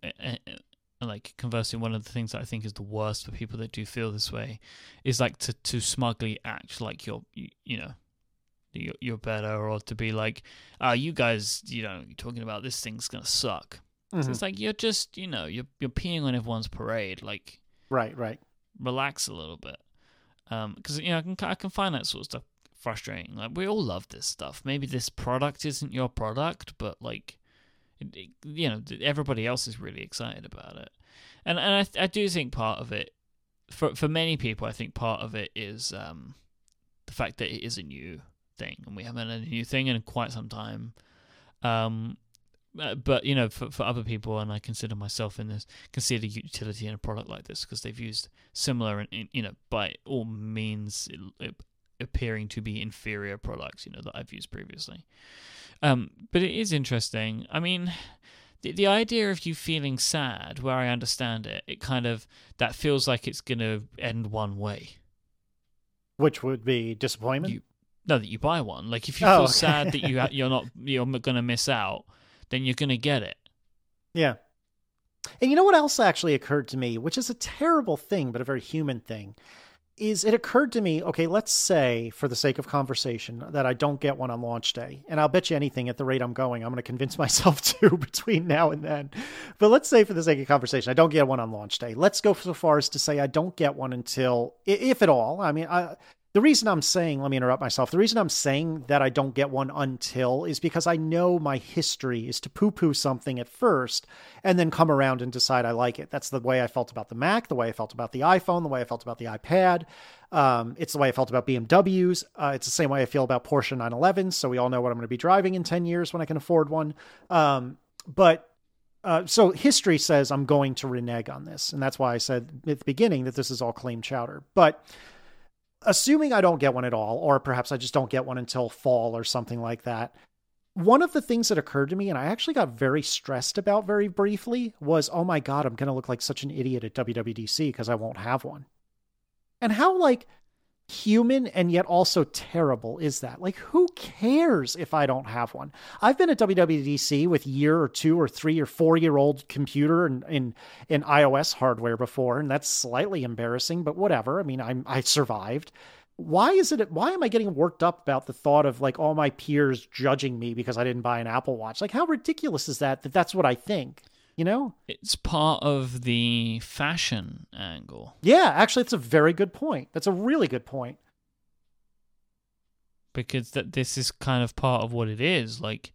like conversely, one of the things that I think is the worst for people that do feel this way is like to to smugly act like you're you, you know you're, you're better, or to be like, ah, oh, you guys, you know, you're talking about this thing's gonna suck. Mm-hmm. So it's like you're just you know you're you're peeing on everyone's parade, like right, right. Relax a little bit, Um, because you know I can I can find that sort of stuff frustrating. Like we all love this stuff. Maybe this product isn't your product, but like you know, everybody else is really excited about it, and and I I do think part of it, for for many people, I think part of it is um, the fact that it is a new thing, and we haven't had a new thing in quite some time. Um, uh, but you know, for for other people, and I consider myself in this, consider utility in a product like this because they've used similar and you know by all means appearing to be inferior products, you know, that I've used previously. Um, but it is interesting. I mean, the, the idea of you feeling sad, where I understand it, it kind of that feels like it's going to end one way. Which would be disappointment. You, no, that you buy one. Like if you oh, feel okay. sad that you you're not you're going to miss out, then you're going to get it. Yeah. And you know what else actually occurred to me, which is a terrible thing, but a very human thing, is it occurred to me, okay, let's say for the sake of conversation that I don't get one on launch day. And I'll bet you anything at the rate I'm going, I'm going to convince myself to between now and then. But let's say for the sake of conversation, I don't get one on launch day. Let's go so far as to say I don't get one until, if at all. I mean, I, the reason I'm saying, let me interrupt myself. The reason I'm saying that I don't get one until is because I know my history is to poo poo something at first and then come around and decide I like it. That's the way I felt about the Mac, the way I felt about the iPhone, the way I felt about the iPad. Um, it's the way I felt about BMWs. Uh, it's the same way I feel about Porsche 911. So we all know what I'm going to be driving in 10 years when I can afford one. Um, but uh, so history says I'm going to renege on this. And that's why I said at the beginning that this is all claim chowder. But assuming I don't get one at all, or perhaps I just don't get one until fall or something like that. One of the things that occurred to me, and I actually got very stressed about very briefly, was oh my God, I'm going to look like such an idiot at WWDC because I won't have one. And how, like, human and yet also terrible is that? Like, who cares if I don't have one? I've been at WWDC with year or two or three or four year old computer and in, in iOS hardware before, and that's slightly embarrassing, but whatever. I mean, I'm I survived. Why is it? Why am I getting worked up about the thought of like all my peers judging me because I didn't buy an Apple Watch? Like, how ridiculous is that? That that's what I think you know? It's part of the fashion angle. Yeah, actually, it's a very good point. That's a really good point. Because that this is kind of part of what it is. Like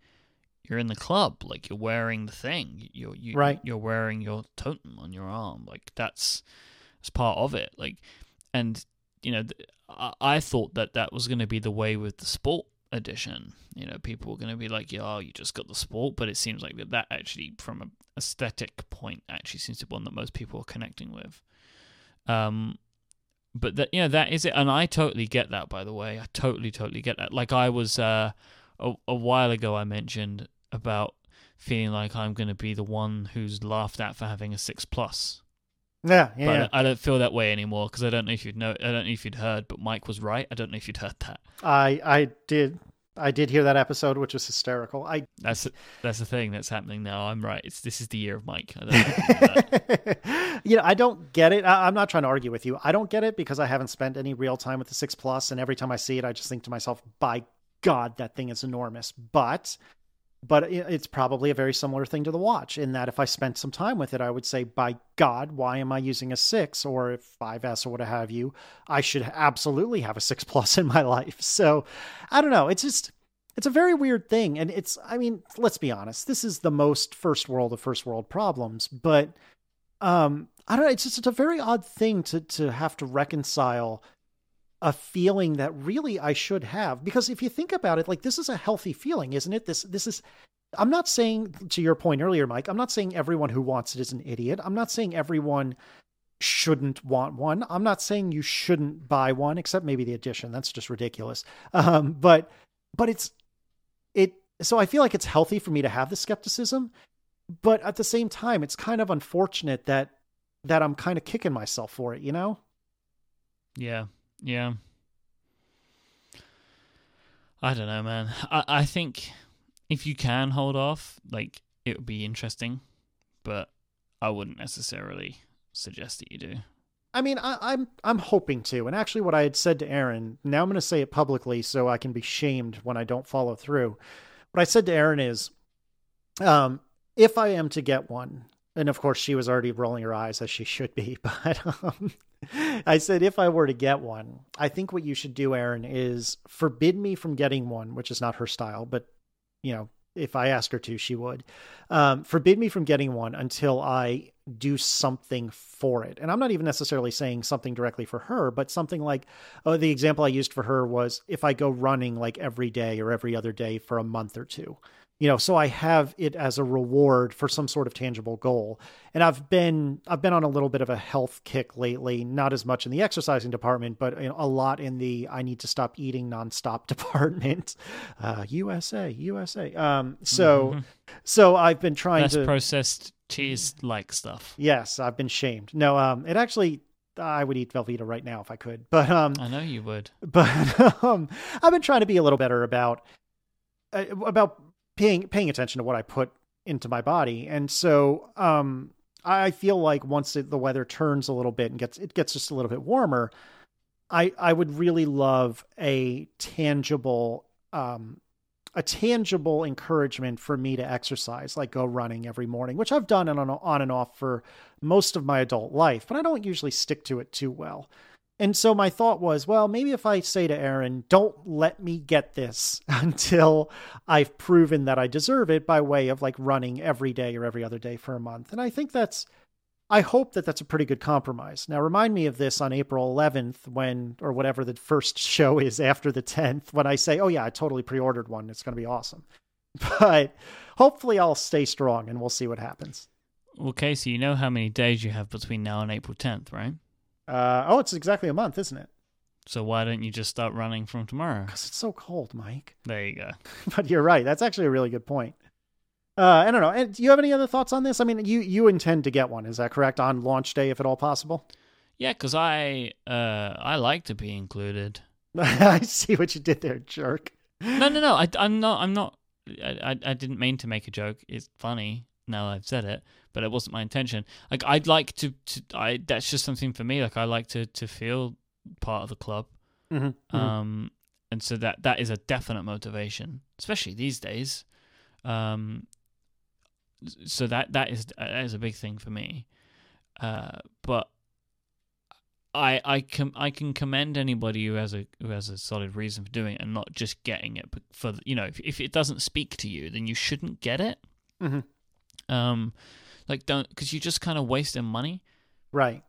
you're in the club, like you're wearing the thing. You're you, right. You're wearing your totem on your arm. Like that's that's part of it. Like, and you know, I, I thought that that was going to be the way with the sport edition. You know, people were going to be like, "Yeah, you just got the sport," but it seems like that that actually, from a aesthetic point actually seems to be one that most people are connecting with. Um, but that know that is it, and I totally get that. By the way, I totally totally get that. Like I was uh, a, a while ago, I mentioned about feeling like I'm going to be the one who's laughed at for having a six plus. Yeah, yeah. But yeah. I don't feel that way anymore because I don't know if you'd know. I don't know if you'd heard, but Myke was right. I don't know if you'd heard that. I I did I did hear that episode, which was hysterical. I that's that's the thing that's happening now. I'm right. It's this is the year of Myke. I you know, I don't get it. I, am not trying to argue with you. I don't get it because I haven't spent any real time with the six plus, and every time I see it, I just think to myself, "By God, that thing is enormous." But but it's probably a very similar thing to the watch in that if I spent some time with it, I would say, by God, why am I using a six or a 5S or what have you? I should absolutely have a six plus in my life. So I don't know. It's just, it's a very weird thing. And it's, I mean, let's be honest, this is the most first world of first world problems, but, um, I don't know. It's just it's a very odd thing to, to have to reconcile a feeling that really I should have because if you think about it like this is a healthy feeling isn't it? This this is I'm not saying to your point earlier Myke I'm not saying everyone who wants it is an idiot. I'm not saying everyone shouldn't want one. I'm not saying you shouldn't buy one except maybe the edition. That's just ridiculous. Um, but but it's it so I feel like it's healthy for me to have the skepticism but at the same time it's kind of unfortunate that that I'm kind of kicking myself for it you know? Yeah yeah. I don't know, man. I, I think if you can hold off, like it would be interesting, but I wouldn't necessarily suggest that you do. I mean, I, am I'm, I'm hoping to, and actually, what I had said to Erin. Now I'm going to say it publicly, so I can be shamed when I don't follow through. What I said to Erin is, um, if I am to get one, and of course she was already rolling her eyes as she should be, but um, I said, if I were to get one, I think what you should do, Erin, is forbid me from getting one, which is not her style, but you know, if I ask her to, she would. Um, forbid me from getting one until I do something for it. And I'm not even necessarily saying something directly for her, but something like oh, the example I used for her was if I go running like every day or every other day for a month or two you know so i have it as a reward for some sort of tangible goal. And i've been i've been on a little bit of a health kick lately not as much in the exercising department but you know, a lot in the i need to stop eating nonstop department. Uh, usa usa um, so mm-hmm. so i've been trying Less to processed cheese like stuff. Yes i've been shamed. No um it actually I would eat Velveeta right now if I could, but um, I know you would. But um, I've been trying to be a little better about uh, about paying paying attention to what I put into my body. And so um, I feel like once it, the weather turns a little bit and gets it gets just a little bit warmer, I I would really love a tangible um, a tangible encouragement for me to exercise, like go running every morning, which I've done on, on and off for most of my adult life, but I don't usually stick to it too well. And so my thought was, well, maybe if I say to Erin, don't let me get this until I've proven that I deserve it by way of like running every day or every other day for a month. And I think that's, I hope that that's a pretty good compromise. Now, remind me of this on April 11th when, or whatever the first show is after the 10th, when I say, oh, yeah, I totally pre ordered one. It's going to be awesome. But hopefully I'll stay strong and we'll see what happens. Well, Casey, you know how many days you have between now and April 10th, right? Uh, oh, it's exactly a month, isn't it? So why don't you just start running from tomorrow? Because it's so cold, Myke. There you go. But you're right. That's actually a really good point. Uh, I don't know. And do you have any other thoughts on this? I mean, you you intend to get one, is that correct? On launch day, if at all possible. Yeah, because I uh I like to be included. I see what you did there, jerk. No, no, no. I, I'm not. I'm not. I, I, I didn't mean to make a joke. It's funny now I've said it, but it wasn't my intention. Like I'd like to. to I that's just something for me. Like I like to to feel part of the club. Mm-hmm. Um, and so that that is a definite motivation, especially these days. Um, so that that is that is a big thing for me. Uh, but I I can I can commend anybody who has a who has a solid reason for doing it and not just getting it for you know if if it doesn't speak to you then you shouldn't get it. Mm-hmm. Um, like don't because you're just kind of wasting money. Right.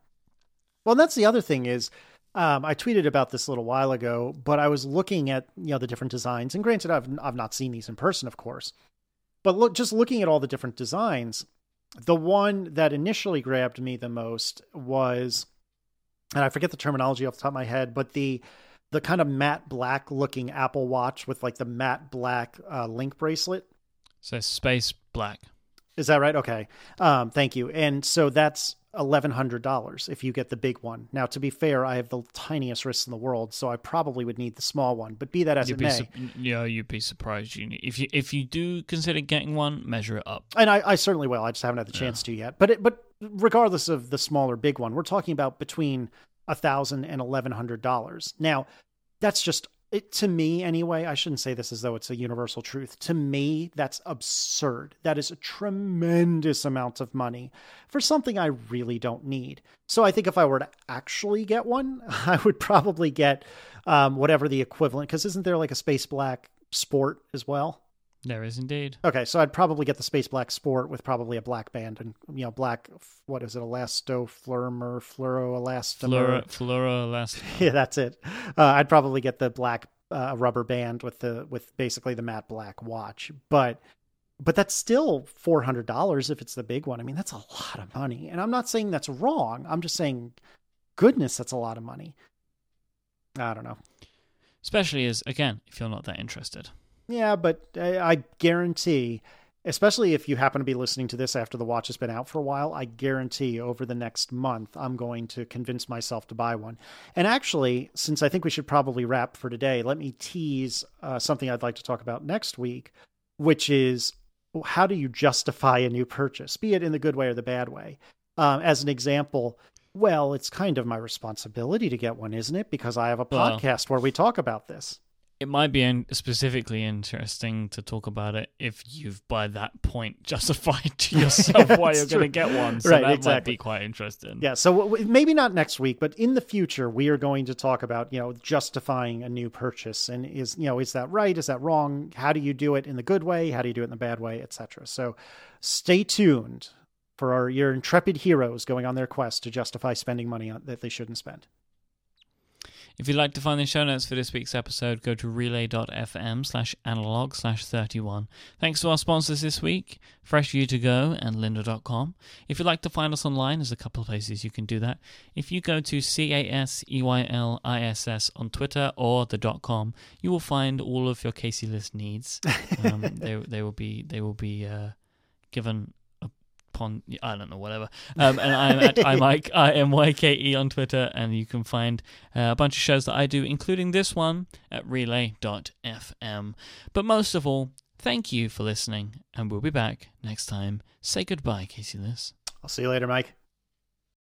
Well, that's the other thing is, um, I tweeted about this a little while ago, but I was looking at you know the different designs, and granted, I've I've not seen these in person, of course, but look, just looking at all the different designs, the one that initially grabbed me the most was, and I forget the terminology off the top of my head, but the the kind of matte black looking Apple Watch with like the matte black uh, link bracelet. So space black. Is that right? Okay. Um, thank you. And so that's eleven hundred dollars if you get the big one. Now, to be fair, I have the tiniest wrists in the world, so I probably would need the small one. But be that as You'd it may, su- yeah, you'd be surprised. You if you if you do consider getting one, measure it up. and I, I certainly will. I just haven't had the chance to yet. But it, but regardless of the smaller big one, we're talking about between a thousand and eleven hundred dollars. Now, that's just it to me anyway. I shouldn't say this as though it's a universal truth. To me, that's absurd. That is a tremendous amount of money for something I really don't need. So I think if I were to actually get one, I would probably get um, whatever the equivalent. Because isn't there like a space black sport as well? There is indeed. Okay, so I'd probably get the Space Black Sport with probably a black band and you know black what is it elasto elastofluomer fluoroelastomer. Fluoro, fluoroelastic. Yeah, that's it. Uh, I'd probably get the black uh, rubber band with the with basically the matte black watch, but but that's still four hundred dollars if it's the big one. I mean, that's a lot of money, and I'm not saying that's wrong. I'm just saying, goodness, that's a lot of money. I don't know. Especially as again, if you're not that interested. Yeah, but I I guarantee, especially if you happen to be listening to this after the watch has been out for a while, I guarantee over the next month I'm going to convince myself to buy one. And actually, since I think we should probably wrap for today, let me tease uh, something I'd like to talk about next week, which is how do you justify a new purchase, be it in the good way or the bad way. Um, as an example, well, it's kind of my responsibility to get one, isn't it? Because I have a Well- podcast where we talk about this. It might be in- specifically interesting to talk about it if you've by that point justified to yourself why you're going to get one. So Right, that might exactly. be quite interesting. Yeah, so w- maybe not next week, but in the future, we are going to talk about you know justifying a new purchase and is you know is that right? Is that wrong? How do you do it in the good way? How do you do it in the bad way, etc. So stay tuned for our, your intrepid heroes going on their quest to justify spending money on, that they shouldn't spend. If you'd like to find the show notes for this week's episode, go to relay.fm slash analog slash 31. Thanks to our sponsors this week, Fresh View to Go and lynda.com. If you'd like to find us online, there's a couple of places you can do that. If you go to C-A-S-E-Y-L-I-S-S on Twitter or the dot .com, you will find all of your Casey Liss needs. Um, they, they will be, they will be uh, given upon, I don't know, whatever. Um, and I'm at iMyke I M Y K E on Twitter, and you can find uh, a bunch of shows that I do, including this one at relay.fm. But most of all, thank you for listening, and we'll be back next time. Say goodbye, Casey Liss. I'll see you later, Myke.